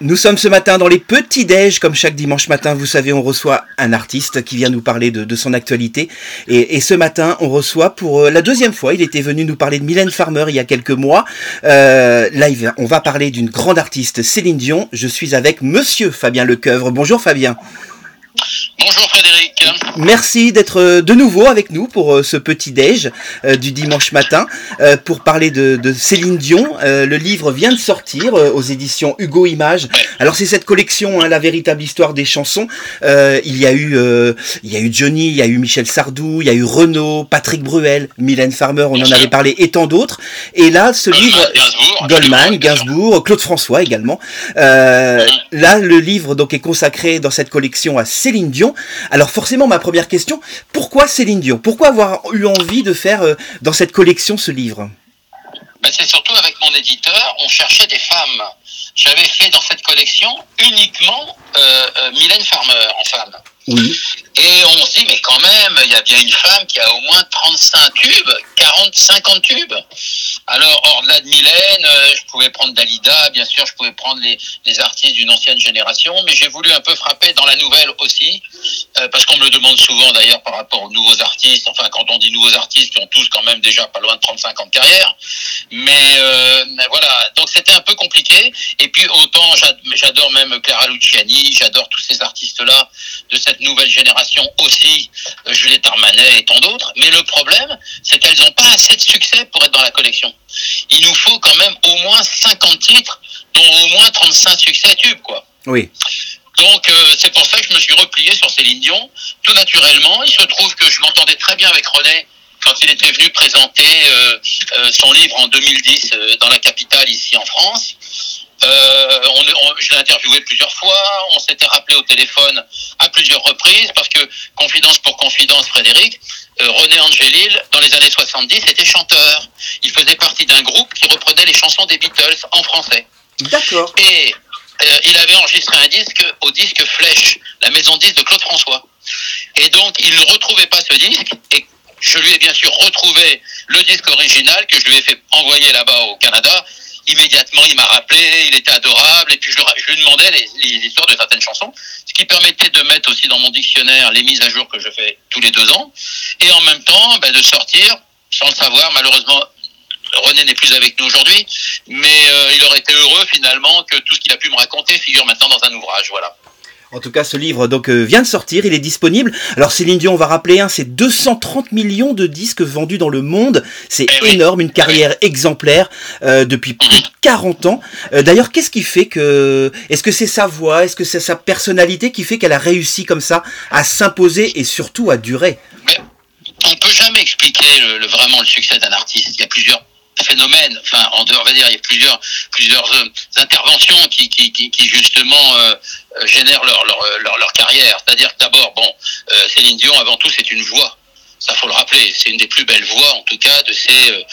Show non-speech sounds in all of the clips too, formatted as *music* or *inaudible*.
Nous sommes ce matin dans les petits déj, comme chaque dimanche matin, vous savez, on reçoit un artiste qui vient nous parler de, son actualité. Et, ce matin, on reçoit pour euh, la deuxième fois, il était venu nous parler de Mylène Farmer il y a quelques mois. Euh, là, on va parler d'une grande artiste, Céline Dion. Je suis avec Monsieur Fabien Lecoeuvre. Bonjour Fabien. Bonjour Frédéric. Merci d'être euh, de nouveau avec nous pour euh, ce petit déj euh, du dimanche matin pour parler de, Céline Dion. le livre vient de sortir aux éditions Hugo Images. Alors c'est cette collection, hein, la véritable histoire des chansons. il y a eu, il y a eu Johnny, il y a eu Michel Sardou, il y a eu Renaud, Patrick Bruel, Mylène Farmer, on en avait parlé et tant d'autres. Et là, ce livre, Goldman, Gainsbourg, Claude François également. là, le livre donc est consacré dans cette collection à Céline Dion. Alors forcément, ma première question, pourquoi Céline Dion? Pourquoi avoir eu envie de faire euh, dans cette collection ce livre? Ben, C'est surtout avec mon éditeur, on cherchait des femmes. J'avais fait dans cette collection uniquement euh, euh, Mylène Farmer en femme. Et on se dit, mais quand même, il y a bien une femme qui a au moins 35 tubes, 40, 50 tubes. Alors, hors-delà de Mylène, euh, je pouvais prendre Dalida, bien sûr, je pouvais prendre les, les artistes d'une ancienne génération, mais j'ai voulu un peu frapper dans la nouvelle aussi, euh, parce qu'on me le demande souvent d'ailleurs par rapport aux nouveaux artistes, enfin, quand on dit nouveaux artistes, qui ont tous quand même déjà pas loin de 35 ans de carrière. Mais euh, voilà, donc c'était un peu compliqué. Et puis, autant j'adore même Clara Luciani, j'adore tous ces artistes-là de cette nouvelle génération aussi, euh, Juliette Armanet et tant d'autres. Mais le problème, c'est qu'elles n'ont pas assez de succès pour être dans la collection. Il nous faut quand même au moins 50 titres, dont au moins 35 succès tubes, quoi. Oui. Donc euh, c'est pour ça que je me suis replié sur Céline Dion, tout naturellement. Il se trouve que je m'entendais très bien avec René quand il était venu présenter euh, son livre en 2010 dans la capitale ici en France. Euh, on, je l'ai interviewé plusieurs fois, on s'était rappelé au téléphone à plusieurs reprises, parce que, confidence pour confidence, Frédéric, euh, René Angelil, dans les années 70, était chanteur. Il faisait partie d'un groupe qui reprenait les chansons des Beatles en français. D'accord. Et euh, il avait enregistré un disque au disque Flèche, la maison disque de Claude François. Et donc, il ne retrouvait pas ce disque, et je lui ai bien sûr retrouvé le disque original que je lui ai fait envoyer là-bas au Canada, immédiatement, il m'a rappelé, il était adorable, et puis je, lui demandais les, histoires de certaines chansons, ce qui permettait de mettre aussi dans mon dictionnaire les mises à jour que je fais tous les deux ans, et en même temps ben, de sortir, sans le savoir, malheureusement, René n'est plus avec nous aujourd'hui, mais euh, il aurait été heureux finalement que tout ce qu'il a pu me raconter figure maintenant dans un ouvrage, voilà. En tout cas, ce livre donc euh, vient de sortir, il est disponible. Alors Céline Dion, on va rappeler, hein, c'est 230 millions de disques vendus dans le monde. C'est eh énorme, une carrière exemplaire euh, depuis plus de 40 ans. Euh, d'ailleurs, qu'est-ce qui fait que... Est-ce que c'est sa voix, est-ce que c'est sa personnalité qui fait qu'elle a réussi comme ça à s'imposer et surtout à durer? On peut jamais expliquer le, vraiment le succès d'un artiste. Il y a plusieurs phénomène. Enfin, en dehors, on va dire, il y a plusieurs, plusieurs euh, interventions qui, qui, qui, justement euh, euh, génèrent leur, leur, leur, carrière. C'est-à-dire que d'abord, bon, Céline Dion, avant tout, c'est une voix. Ça faut le rappeler. C'est une des plus belles voix, en tout cas, de ces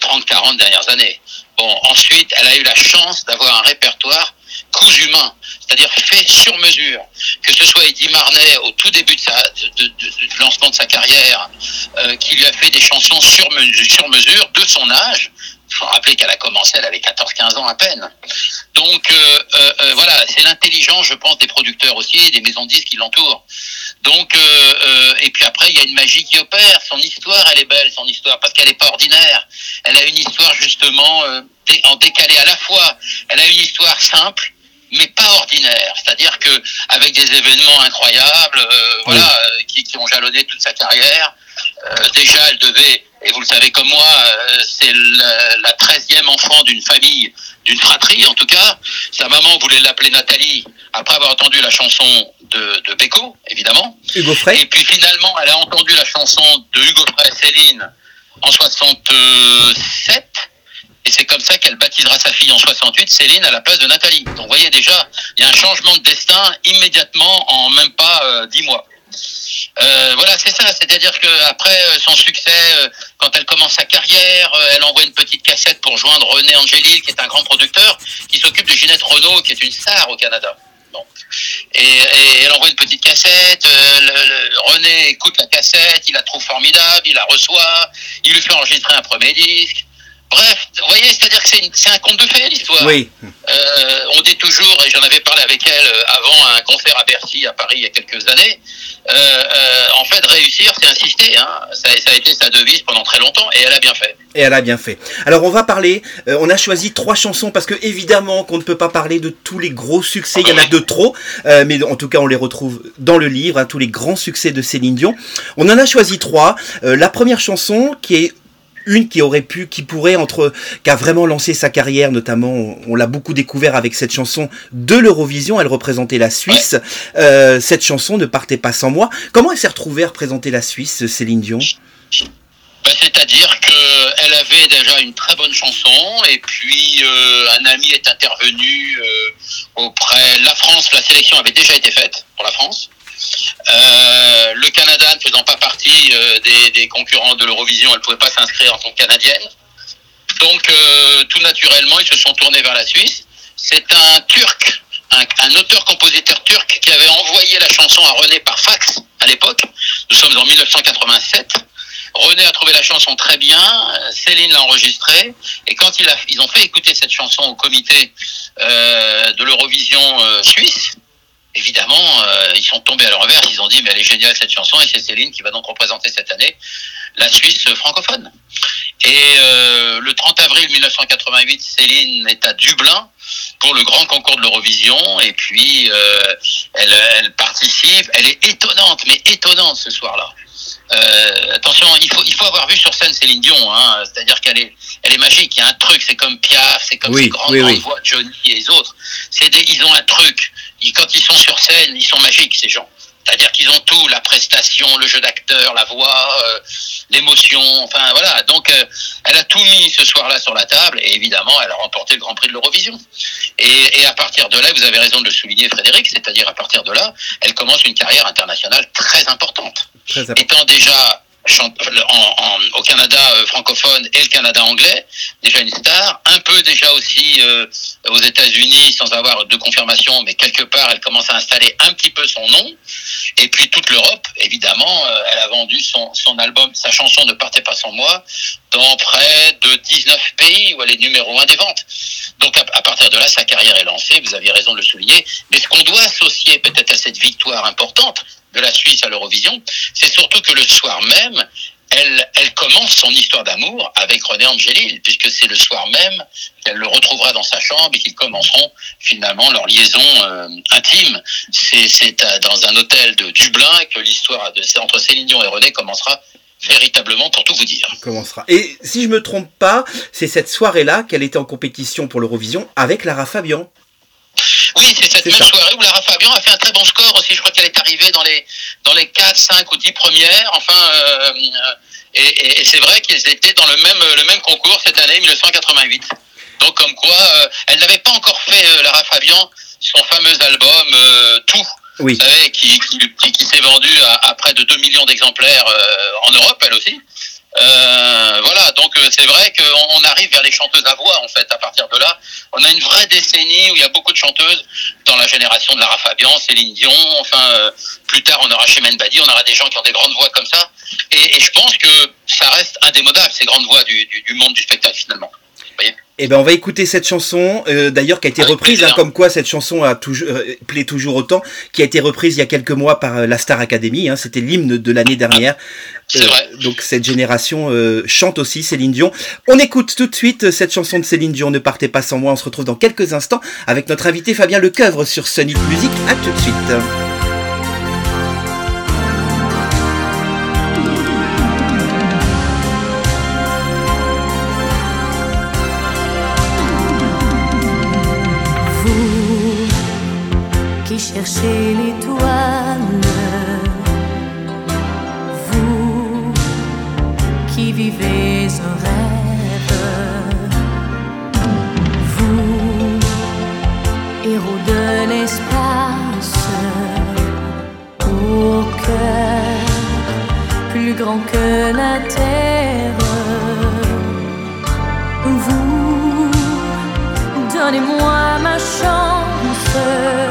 30-40 dernières années. Bon, ensuite, elle a eu la chance d'avoir un répertoire cousu humain, c'est-à-dire fait sur mesure. Que ce soit Eddie Marnet au tout début de, lancement de sa carrière, euh, qui lui a fait des chansons sur, mesure, sur mesure de son âge. Il faut rappeler qu'elle a commencé, elle avait 14-15 ans à peine. Donc euh, euh, voilà, c'est l'intelligence, je pense, des producteurs aussi des maisons de disques qui l'entourent. Donc et puis après, il y a une magie qui opère. Son histoire, elle est belle, son histoire, parce qu'elle n'est pas ordinaire. Elle a une histoire justement en décalé à la fois. Elle a une histoire simple mais pas ordinaire. C'est-à-dire que avec des événements incroyables, euh, voilà, euh, qui, qui, ont jalonné toute sa carrière. Euh, déjà, elle devait, et vous le savez comme moi, c'est la treizième enfant d'une famille, d'une fratrie en tout cas. Sa maman voulait l'appeler Nathalie après avoir entendu la chanson de, de Beko, évidemment. Hugo Frey. Et puis finalement, elle a entendu la chanson de Hugo Frey, Céline, en 67. Et c'est comme ça qu'elle baptisera sa fille en 68, Céline, à la place de Nathalie. Donc vous voyez déjà, il y a un changement de destin immédiatement en même pas euh, dix mois. Euh, voilà, c'est ça. C'est-à-dire qu'après euh, son succès, quand elle commence sa carrière, elle envoie une petite cassette pour joindre René Angélil, qui est un grand producteur, qui s'occupe de Ginette Renault, qui est une star au Canada. Et, elle envoie une petite cassette. René écoute la cassette, il la trouve formidable, il la reçoit, il lui fait enregistrer un premier disque. Bref, vous voyez, c'est-à-dire que c'est un conte de fées, l'histoire. Oui. Euh, on dit toujours, et j'en avais Bercy, à Paris il y a quelques années. en fait, réussir, c'est insister. Hein. Ça, ça, a été sa devise pendant très longtemps et elle a bien fait. Et elle a bien fait. Alors on va parler, on a choisi trois chansons parce que évidemment qu'on ne peut pas parler de tous les gros succès, il y en a de trop, mais en tout cas on les retrouve dans le livre, hein, tous les grands succès de Céline Dion. On en a choisi trois. la première chanson qui est une qui aurait pu, qui pourrait entre, qui a vraiment lancé sa carrière, notamment, on, l'a beaucoup découvert avec cette chanson de l'Eurovision. Elle représentait la Suisse. Euh, cette chanson ne partait pas sans moi. Comment elle s'est retrouvée à représenter la Suisse, Céline Dion? Bah, C'est-à-dire qu'elle avait déjà une très bonne chanson et puis euh, un ami est intervenu euh, auprès la France. La sélection avait déjà été faite pour la France. Euh, le Canada ne faisant pas partie euh, des, concurrents de l'Eurovision, elle ne pouvait pas s'inscrire en tant que canadienne. Donc, euh, tout naturellement, ils se sont tournés vers la Suisse. C'est un Turc, un, auteur-compositeur turc qui avait envoyé la chanson à René par fax à l'époque. Nous sommes en 1987. René a trouvé la chanson très bien, Céline l'a enregistrée, et quand ils ont fait écouter cette chanson au comité de l'Eurovision suisse, évidemment, euh, ils sont tombés à leur l'envers. Ils ont dit, mais elle est géniale cette chanson, et c'est Céline qui va donc représenter cette année la Suisse francophone. Et euh, le 30 avril 1988, Céline est à Dublin pour le grand concours de l'Eurovision, et puis euh, elle, elle participe. Elle est étonnante, mais étonnante ce soir-là. Attention, il faut, il faut avoir vu sur scène Céline Dion, hein, c'est-à-dire qu'elle est, elle est magique. Il y a un truc, c'est comme Piaf, c'est comme ces grandes, voix, Johnny et les autres. Ils ont un truc. Quand ils sont sur scène, ils sont magiques ces gens. C'est-à-dire qu'ils ont tout, la prestation, le jeu d'acteur, la voix, euh, l'émotion, enfin voilà. Donc euh, elle a tout mis ce soir-là sur la table et évidemment elle a remporté le Grand Prix de l'Eurovision. Et, et, à partir de là, vous avez raison de le souligner Frédéric, c'est-à-dire à partir de là, elle commence une carrière internationale très importante. Très importante. Étant déjà au Canada euh, francophone et le Canada anglais, déjà une star, un peu déjà aussi euh, aux États-Unis sans avoir de confirmation, mais quelque part elle commence à installer un petit peu son nom. Et puis toute l'Europe, évidemment, euh, elle a vendu son, son album, sa chanson Ne partez pas sans moi, dans près de 19 pays où elle est numéro un des ventes. Donc à, partir de là, sa carrière est lancée, vous aviez raison de le souligner. Mais ce qu'on doit associer peut-être à cette victoire importante, de la Suisse à l'Eurovision, c'est surtout que le soir même, elle, elle commence son histoire d'amour avec René Angélil, puisque c'est le soir même qu'elle le retrouvera dans sa chambre et qu'ils commenceront finalement leur liaison euh, intime. C'est dans un hôtel de Dublin que l'histoire entre Céline Dion et René commencera véritablement pour tout vous dire. Commencera. Et si je me trompe pas, c'est cette soirée-là qu'elle était en compétition pour l'Eurovision avec Lara Fabian. Oui, c'est cette même soirée où Lara Fabian a fait un très bon score aussi. Je crois qu'elle est arrivée dans les, dans les 4, 5 ou 10 premières. Enfin, euh, et, c'est vrai qu'ils étaient dans le même, le même concours cette année, 1988. Donc, comme quoi, euh, elle n'avait pas encore fait, euh, Lara Fabian, son fameux album Tout. Vous savez, qui, qui, qui, s'est vendu à, près de 2 millions d'exemplaires en Europe, elle aussi. Euh, voilà, donc euh, c'est vrai qu'on arrive vers les chanteuses à voix en fait à partir de là. On a une vraie décennie où il y a beaucoup de chanteuses dans la génération de Lara Fabian, Céline Dion, enfin euh, plus tard on aura Chemène Badi, on aura des gens qui ont des grandes voix comme ça. Et, je pense que ça reste indémodable ces grandes voix du, du monde du spectacle finalement. Eh ben on va écouter cette chanson, euh, d'ailleurs qui a été reprise, hein, comme quoi cette chanson a toujours euh, plaît toujours autant, qui a été reprise il y a quelques mois par euh, la Star Academy. Hein, C'était l'hymne de l'année dernière. donc cette génération chante aussi Céline Dion. On écoute tout de suite cette chanson de Céline Dion. Ne partez pas sans moi. On se retrouve dans quelques instants avec notre invité Fabien Lecoeuvre sur Sonic Music. À tout de suite. Chercher l'étoile. Vous qui vivez un rêve, vous, héros de l'espace, au cœur plus grand que la terre. Vous, donnez-moi ma chance.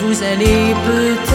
Vous, allez peut-être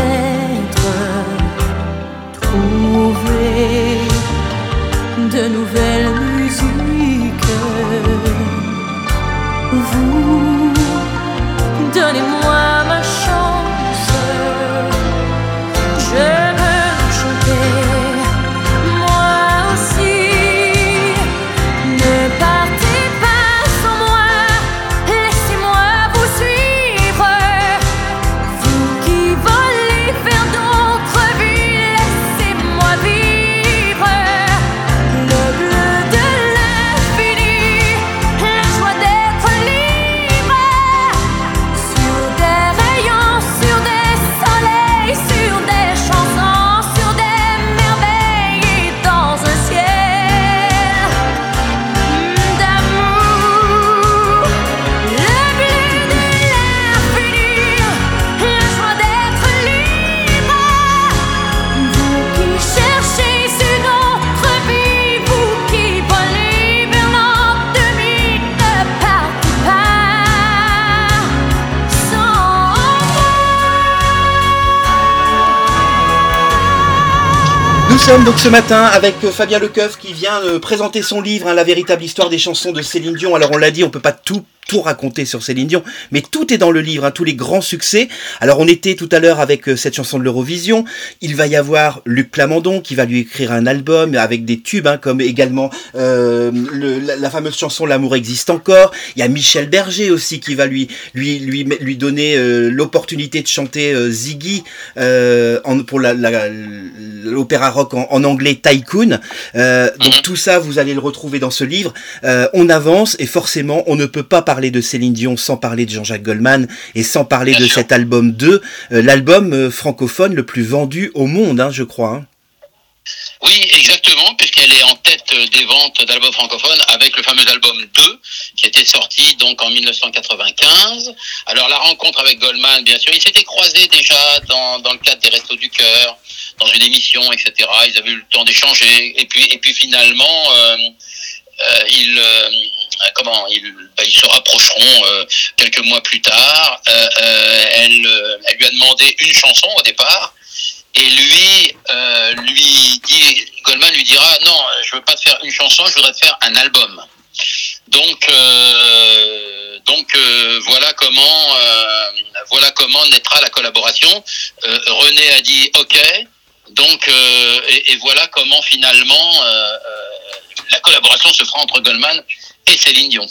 sommes donc ce matin avec euh, Fabien Lecoeuf qui vient euh, présenter son livre, hein, La véritable histoire des chansons de Céline Dion. Alors on l'a dit, on peut pas tout tout raconter sur Céline Dion, mais tout est dans le livre, hein, tous les grands succès. Alors on était tout à l'heure avec euh, cette chanson de l'Eurovision. Il va y avoir Luc Plamondon qui va lui écrire un album avec des tubes, hein, comme également euh, le- la, la fameuse chanson L'amour existe encore. Il y a Michel Berger aussi qui va lui lui lui lui donner euh, l'opportunité de chanter euh, Ziggy euh, en, pour la- la- l'opéra rock en, en anglais Tycoon. Euh, donc Mhm. tout ça, vous allez le retrouver dans ce livre. Euh, on avance et forcément, on ne peut pas parler de Céline Dion sans parler de Jean-Jacques Goldman et sans parler Bien de sûr. cet album 2, euh, l'album euh, francophone le plus vendu au monde, hein, je crois. hein. Oui, exactement, puisqu'elle est en tête euh, des ventes d'albums francophones avec le fameux album 2, qui était sorti donc en 1995. Alors la rencontre avec Goldman, bien sûr, ils s'étaient croisés déjà dans, dans le cadre des Restos du Cœur, dans une émission, etc. Ils avaient eu le temps d'échanger, et puis, et puis finalement, euh, euh, ils, euh, comment, ils, bah, ils se rapprocheront euh, quelques mois plus tard. Euh, euh, elle, euh, lui a demandé une chanson au départ. Et lui, euh, lui dit, Goldman lui dira, non, je veux pas te faire une chanson, je voudrais te faire un album. Donc, euh, donc euh, voilà comment, euh, voilà comment naîtra la collaboration. Euh, René a dit, ok. Donc, euh, et, voilà comment finalement euh, euh, la collaboration se fera entre Goldman Céline Dion.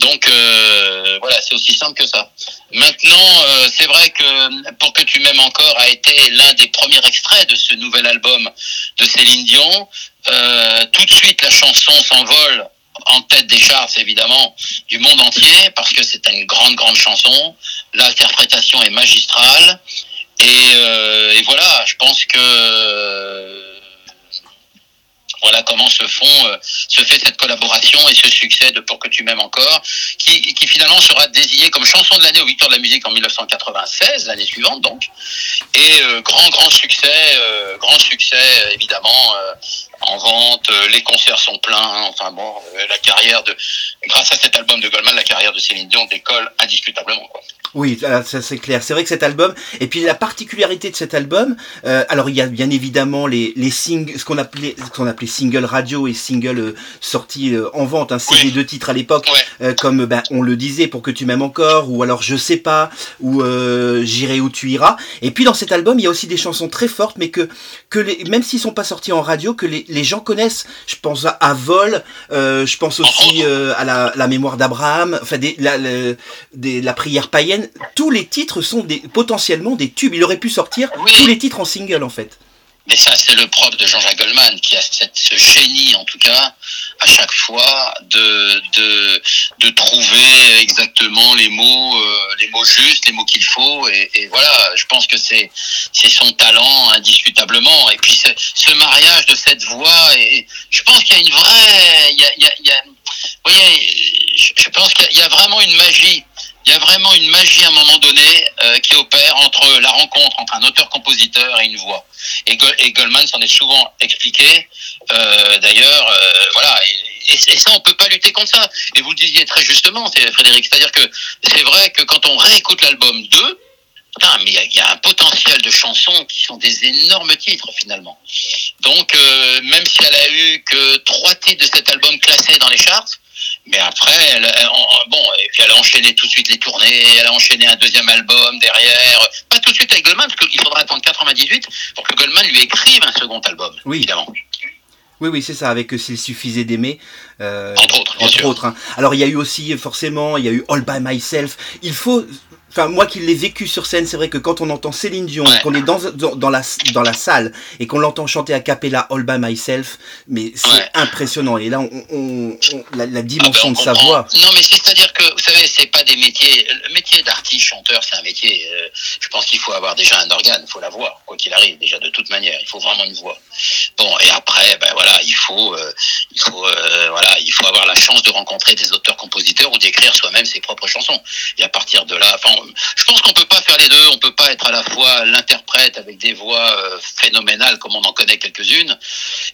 Donc euh, voilà, c'est aussi simple que ça. Maintenant, euh, c'est vrai que Pour que tu m'aimes encore a été l'un des premiers extraits de ce nouvel album de Céline Dion. Euh, tout de suite, la chanson s'envole en tête des charts, évidemment, du monde entier, parce que c'est une grande, grande chanson. L'interprétation est magistrale. Et, euh, et voilà, je pense que voilà comment se font, euh, se fait cette collaboration et ce succès de Pour que tu m'aimes encore, qui, finalement sera désigné comme chanson de l'année aux Victoires de la musique en 1996, l'année suivante donc. Et euh, grand grand succès, euh, grand succès évidemment en vente, euh, les concerts sont pleins. Enfin bon, euh, la carrière de, grâce à cet album de Goldman, la carrière de Céline Dion décolle indiscutablement. Quoi. Oui, ça c'est clair. C'est vrai que cet album, et puis la particularité de cet album, euh, alors il y a bien évidemment les, les singles, ce qu'on appelait, ce qu'on appelait single radio et single euh, sorti euh, en vente, un CD Oui. de titres à l'époque, Ouais. comme ben, on le disait pour que tu m'aimes encore, ou alors je sais pas, ou j'irai où tu iras. Et puis dans cet album, il y a aussi des chansons très fortes, mais que que les, même s'ils sont pas sortis en radio, que les, les gens connaissent. Je pense à, à Vol, euh, je pense aussi euh, à la, la mémoire d'Abraham, enfin des, la, le- des- la prière païenne. Tous les titres sont des, potentiellement des tubes. Il aurait pu sortir Oui. tous les titres en single en fait. Mais ça, c'est le propre de Jean-Jacques Goldman, qui a cette, ce génie, en tout cas, à chaque fois, de, de, de trouver exactement les mots, euh, les mots justes, les mots qu'il faut. Et, et voilà, je pense que c'est, c'est son talent, indiscutablement. Et puis, ce mariage de cette voix, et je pense qu'il y a une vraie, il y a, il y a, il y a- vous voyez, je, pense qu'il y a vraiment une magie il y a vraiment une magie à un moment donné euh, qui opère entre la rencontre entre un auteur-compositeur et une voix. Et, Goldman s'en est souvent expliqué. Euh, d'ailleurs, euh, voilà. Et, ça, on peut pas lutter contre ça. Et vous le disiez très justement, Frédéric. C'est-à-dire que c'est vrai que quand on réécoute l'album 2, Putain, mais il y, a un potentiel de chansons qui sont des énormes titres finalement. Donc, même si elle a eu que trois titres de cet album classés dans les charts, mais après, elle, bon, et puis elle a enchaîné tout de suite les tournées, elle a enchaîné un deuxième album derrière. Pas tout de suite avec Goldman, parce qu'il faudra attendre 98 pour que Goldman lui écrive un second album, oui. évidemment. Oui, oui, c'est ça, avec euh, S'il suffisait d'aimer. Euh, entre autres, entre autres. Hein. Alors, il y a eu aussi, forcément, il y a eu All by Myself. Il faut Enfin, moi qui l'ai vécu sur scène, c'est vrai que quand on entend Céline Dion, qu'on est dans, dans, la, dans la salle et qu'on l'entend chanter à cappella All by Myself, mais c'est impressionnant. Et là, on, on, la, la, dimension ah ben, de sa voix. Non, mais c'est-à-dire que, vous savez, c'est pas des métiers. Le métier d'artiste, chanteur, c'est un métier. Euh, je pense qu'il faut avoir déjà un organe, il faut l'avoir, quoi qu'il arrive, déjà de toute manière. Il faut vraiment une voix. Bon, et après, ben voilà, il faut, euh, il faut, euh, voilà, il faut avoir la chance de rencontrer des auteurs-compositeurs ou d'écrire soi-même ses propres chansons. Et à partir de là, enfin, je pense qu'on peut pas faire les deux. On peut pas être à la fois l'interprète avec des voix euh, phénoménales comme on en connaît quelques-unes,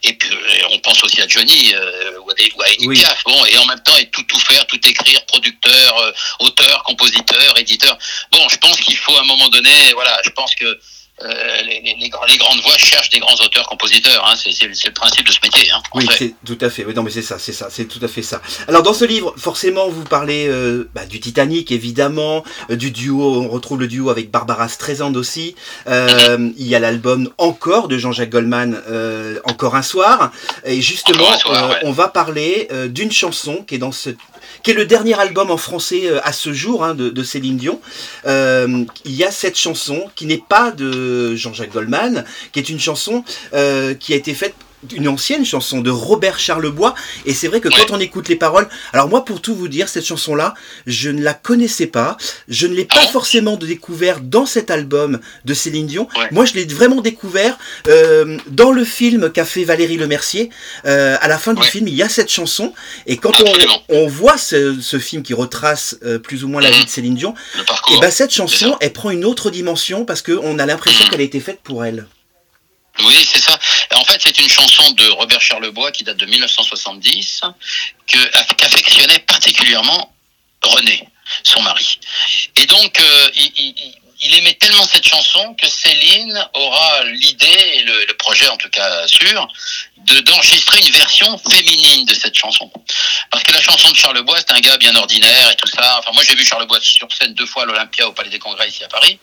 et puis on pense aussi à Johnny euh, ou, à, Edith Bon, et en même temps, et tout tout faire, tout écrire, producteur, euh, auteur, compositeur, éditeur. Bon, je pense qu'il faut à un moment donné, voilà, je pense que euh, les, les, les, grandes voix cherchent des grands auteurs, compositeurs. Hein, c'est le principe de ce métier. Hein, oui, c'est tout à fait. Oui, non, mais c'est ça, c'est ça, c'est tout à fait ça. Alors dans ce livre, forcément, vous parlez euh, bah, du Titanic, évidemment, euh, du duo. On retrouve le duo avec Barbara Streisand aussi. Il y a l'album Encore de Jean-Jacques Goldman, Encore un soir. Et justement, on va parler d'une chanson qui est dans ce qui est le dernier album en français euh, à ce jour hein, de, Céline Dion. Euh, il y a cette chanson qui n'est pas de Jean-Jacques Goldman, qui est une chanson euh, qui a été faite une ancienne chanson de Robert Charlebois et c'est vrai que quand on écoute les paroles alors moi pour tout vous dire cette chanson là je ne la connaissais pas je ne l'ai pas ah. forcément découvert dans cet album de Céline Dion. Moi je l'ai vraiment découvert euh, dans le film qu'a fait Valérie Lemercier. Euh, à la fin du film il y a cette chanson et quand on, on, voit ce, ce, film qui retrace euh, plus ou moins la mhm. vie de Céline Dion et ben cette chanson elle prend une autre dimension parce qu'on a l'impression mhm. qu'elle a été faite pour elle. Oui, c'est ça. C'est une chanson de Robert Charlebois qui date de 1970, qu'affectionnait particulièrement René, son mari. Et donc, euh, il aimait tellement cette chanson que Céline aura l'idée, et le, projet en tout cas sûr, de d'enregistrer une version féminine de cette chanson. Parce que la chanson de Charles Bois, c'est un gars bien ordinaire et tout ça. Enfin, moi j'ai vu Charles Bois sur scène deux fois à l'Olympia au Palais des Congrès ici à Paris.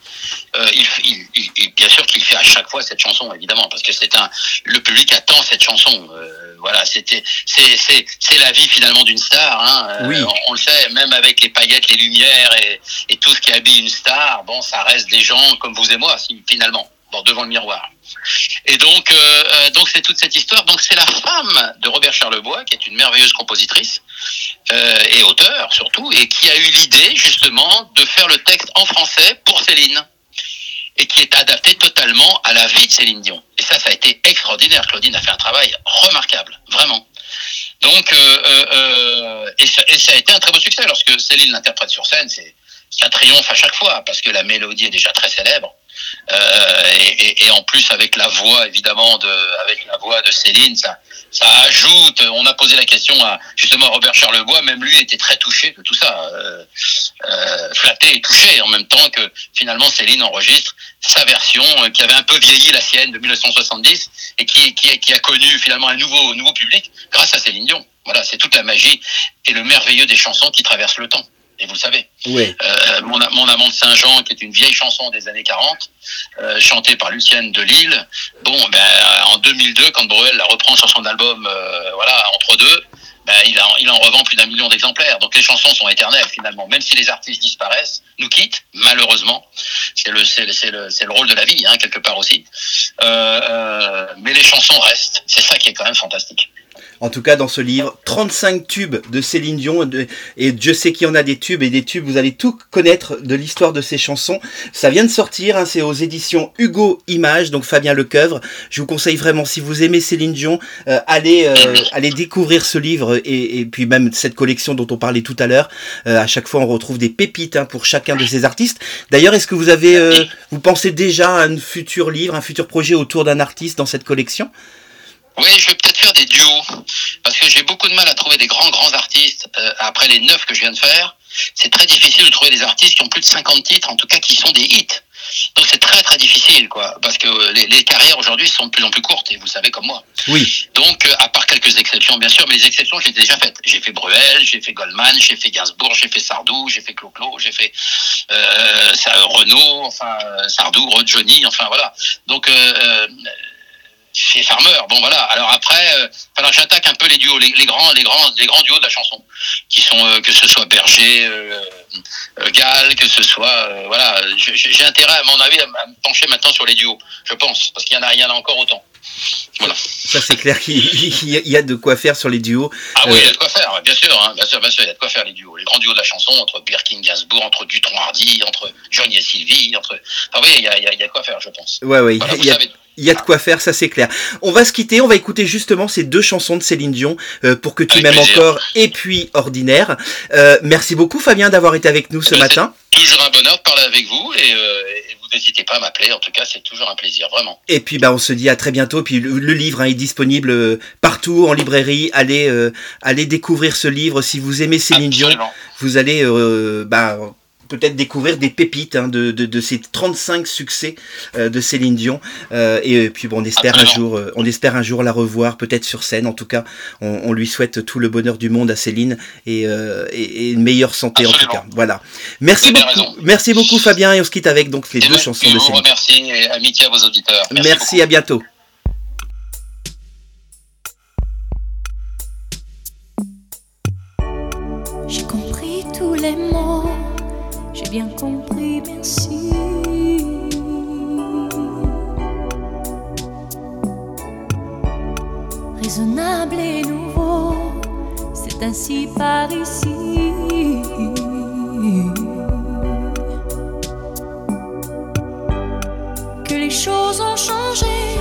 Euh, il, il, bien sûr qu'il fait à chaque fois cette chanson, évidemment, parce que c'est un, le public attend cette chanson. Euh, voilà, c'était, c'est, c'est, c'est la vie finalement d'une star. Hein. Euh, oui. on, le sait, même avec les paillettes, les lumières et, et tout ce qui habille une star. Bon, ça reste des gens comme vous et moi, finalement, devant le miroir. Et donc, euh, euh, donc c'est toute cette histoire. Donc, c'est la femme de Robert Charlebois, qui est une merveilleuse compositrice euh, et auteur surtout, et qui a eu l'idée justement de faire le texte en français pour Céline et qui est adapté totalement à la vie de Céline Dion. Et ça, ça a été extraordinaire. Claudine a fait un travail remarquable, vraiment. Donc, et, ça, et, ça, a été un très beau succès. Lorsque Céline l'interprète sur scène, c'est ça triomphe à chaque fois parce que la mélodie est déjà très célèbre. Euh, et, et, en plus avec la voix évidemment de avec la voix de Céline ça ça ajoute on a posé la question à justement Robert Charlebois même lui était très touché de tout ça euh, euh, flatté et touché en même temps que finalement Céline enregistre sa version euh, qui avait un peu vieilli la sienne de 1970 et qui qui, qui a connu finalement un nouveau nouveau public grâce à Céline Dion. Voilà c'est toute la magie et le merveilleux des chansons qui traversent le temps et vous le savez. Oui. Euh, mon, mon, amant de Saint-Jean, qui est une vieille chanson des années 40, euh, chantée par Lucienne de Lille. Bon, ben, en 2002, quand Bruel la reprend sur son album, euh, voilà, entre deux, ben, il, il en revend plus d'un million d'exemplaires. Donc les chansons sont éternelles finalement, même si les artistes disparaissent, nous quittent, malheureusement. C'est le, c'est, le, c'est le rôle de la vie, hein, quelque part aussi. Euh, euh, mais les chansons restent. C'est ça qui est quand même fantastique. En tout cas dans ce livre, 35 tubes de Céline Dion, et je sais qu'il y en a des tubes et des tubes, vous allez tout connaître de l'histoire de ces chansons. Ça vient de sortir, hein, c'est aux éditions Hugo Images, donc Fabien Lecoeuvre. Je vous conseille vraiment, si vous aimez Céline Dion, euh, allez, euh, allez découvrir ce livre et, puis même cette collection dont on parlait tout à l'heure. Euh, à chaque fois, on retrouve des pépites hein, pour chacun de ces artistes. D'ailleurs, est-ce que vous avez, vous pensez déjà à un futur livre, un futur projet autour d'un artiste dans cette collection? Oui, je vais peut-être faire des duos, parce que j'ai beaucoup de mal à trouver des grands, grands artistes euh, après les neuf que je viens de faire. C'est très difficile de trouver des artistes qui ont plus de 50 titres, en tout cas qui sont des hits. Donc c'est très très difficile, quoi, parce que les, les carrières aujourd'hui sont de plus en plus courtes, et vous savez comme moi. Oui. Donc, euh, à part quelques exceptions, bien sûr, mais les exceptions, j'ai déjà faites. J'ai fait Bruel, j'ai fait Goldman, j'ai fait Gainsbourg, j'ai fait Sardou, j'ai fait Clo-Clo, j'ai fait euh, Renault, enfin Sardou, Johnny, enfin voilà. Donc euh, chez Farmer. Bon voilà. Alors après, euh, alors j'attaque un peu les duos, les, grands, les grands, les grands duos de la chanson, qui sont euh, que ce soit Berger, euh, euh Gall, que ce soit voilà. J'ai intérêt à mon avis à, me pencher maintenant sur les duos, je pense, parce qu'il y en a, il y en a encore autant. Voilà. Ça c'est clair qu'il *laughs* y a de quoi faire sur les duos. Ah oui, il y a de quoi faire, bien sûr, hein, bien sûr, bien sûr, il y a de quoi faire les duos. Les grands duos de la chanson entre Birkin, Gainsbourg, entre Dutron Hardy, entre Johnny et Sylvie, entre. Enfin oui, il y a, il y a, de quoi faire, je pense. Ouais, y a... Il y a de quoi faire, ça c'est clair. On va se quitter, on va écouter justement ces deux chansons de Céline Dion euh, pour que tu m'aimes encore et puis Ordinaire. Euh, merci beaucoup Fabien d'avoir été avec nous ce matin. Toujours un bonheur de parler avec vous et, euh, vous n'hésitez pas à m'appeler. En tout cas, c'est toujours un plaisir, vraiment. Et puis bah on se dit à très bientôt. Puis le, livre hein, est disponible partout en librairie. Allez allez découvrir ce livre si vous aimez Céline Dion. Vous allez bah peut-être découvrir des pépites hein, de, de, de, ces 35 succès euh, de Céline Dion. Euh, et puis bon, on espère un jour, euh, on espère un jour la revoir, peut-être sur scène. En tout cas, on, on, lui souhaite tout le bonheur du monde à Céline et, et, une meilleure santé en tout cas. Voilà. Merci beaucoup, merci beaucoup Fabien et on se quitte avec donc les deux chansons de Céline. Merci et amitié à vos auditeurs. Merci, à bientôt. Raisonnable et nouveau, c'est ainsi par ici. Que les choses ont changé,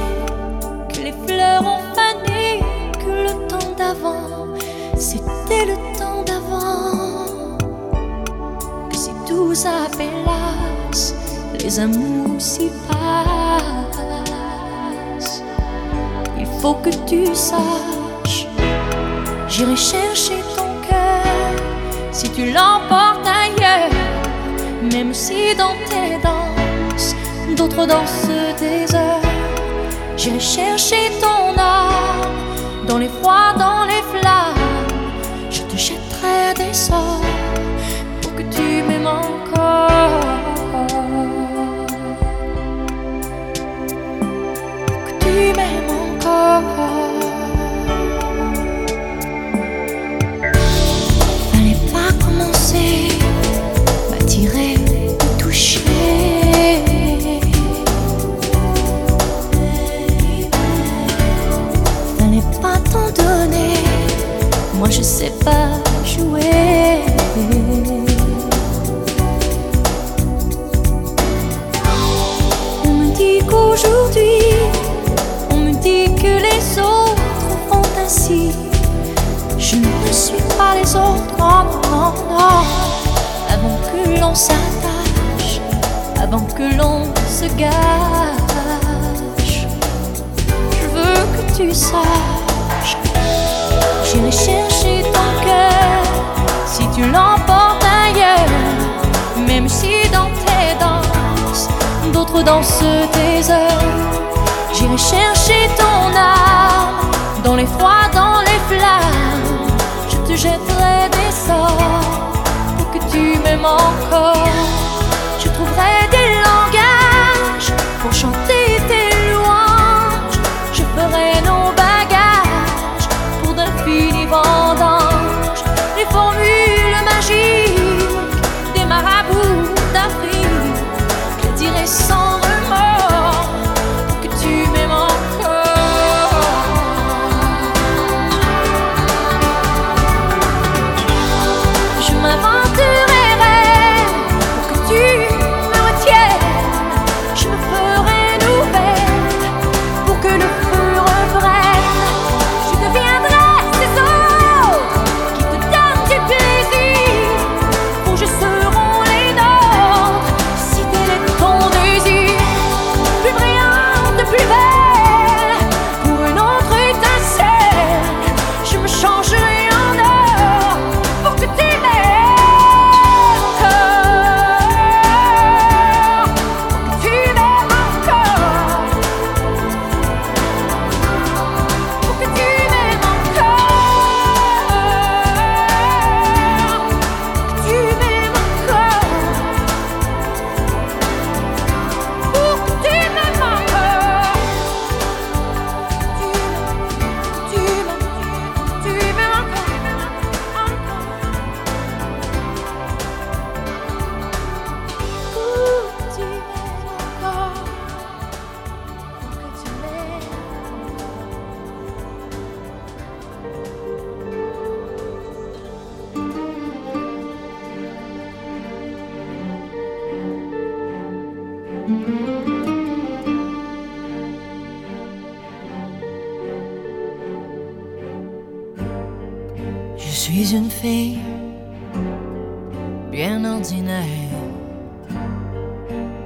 que les fleurs ont fané, que le temps d'avant, c'était le temps les amours s'y passent. Il faut que tu saches, j'irai chercher ton cœur si tu l'emportes ailleurs, même si dans tes danses, d'autres dansent des heures. J'irai chercher ton âme dans les froids, dans pas jouer. Aujourd'hui, on me dit que les autres font ainsi. Je ne suis pas les autres, non, non, non. Avant que l'on s'attache, avant que l'on se gâche, je veux que tu saches. J'irai chercher ton cœur si tu l'emportes ailleurs, même si dans tes danses d'autres dansent tes heures. J'irai chercher ton âme dans les froids, dans les flammes. Je te jetterai des sorts pour que tu m'aimes encore. Bien ordinaire.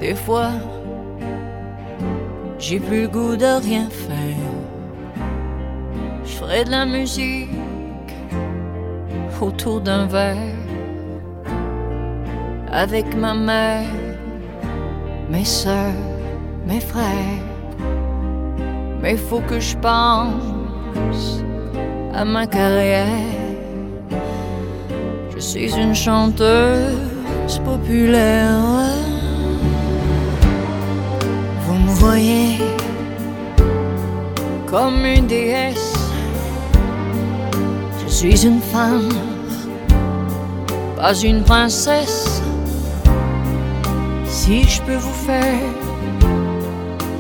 Des fois, j'ai plus le goût de rien faire. Je ferai de la musique autour d'un verre avec ma mère, mes soeurs, mes frères. Mais faut que je pense à ma carrière. Je suis une chanteuse populaire. Vous me voyez comme une déesse. Je suis une femme, pas une princesse. Si je peux vous faire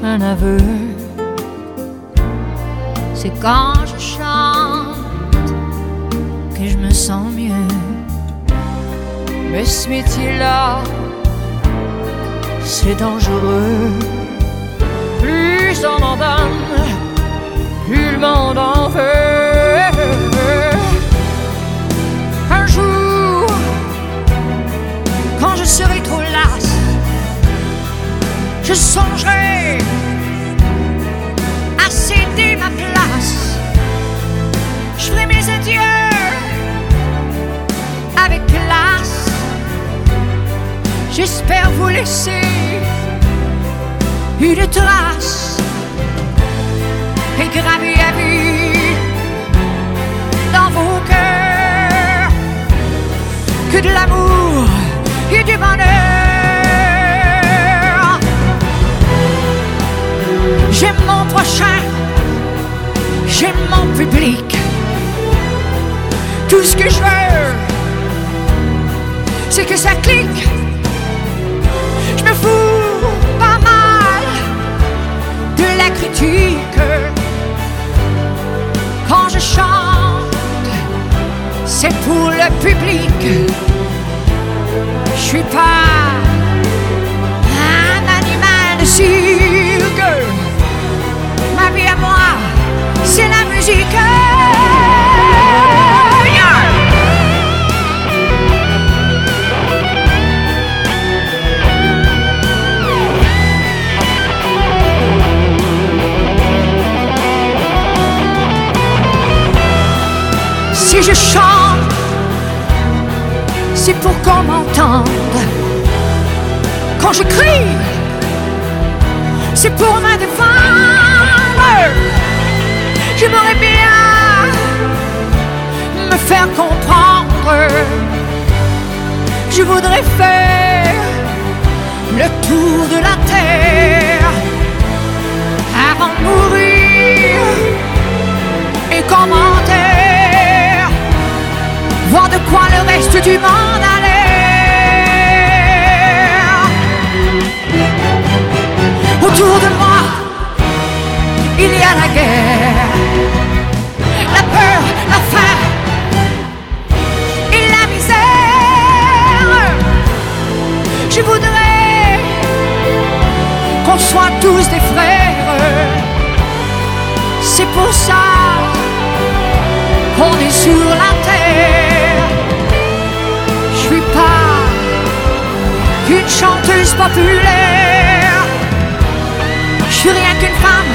un aveu, c'est quand je chante que je me sens mieux. Mais ce métier-là, c'est dangereux. Plus on en plus le monde en veut. Un jour, quand je serai trop lasse, je songerai à céder ma place. J'espère vous laisser une trace et gravée à vie dans vos cœurs que de l'amour et du bonheur. J'aime mon prochain, j'aime mon public. Tout ce que je veux, c'est que ça clique. Quand je chante, c'est pour le public. Je suis pas un animal de cirque. C'est pour qu'on m'entende. Quand je crie, c'est pour ma défendre. J'aimerais bien me faire comprendre. Je voudrais faire le tour de la terre avant de mourir voir de quoi le reste du monde a l'air. Autour de moi, il y a la guerre, la peur, la faim et la misère. Je voudrais qu'on soit tous des frères. C'est pour ça qu'on est sur la une chanteuse populaire. Je suis rien qu'une femme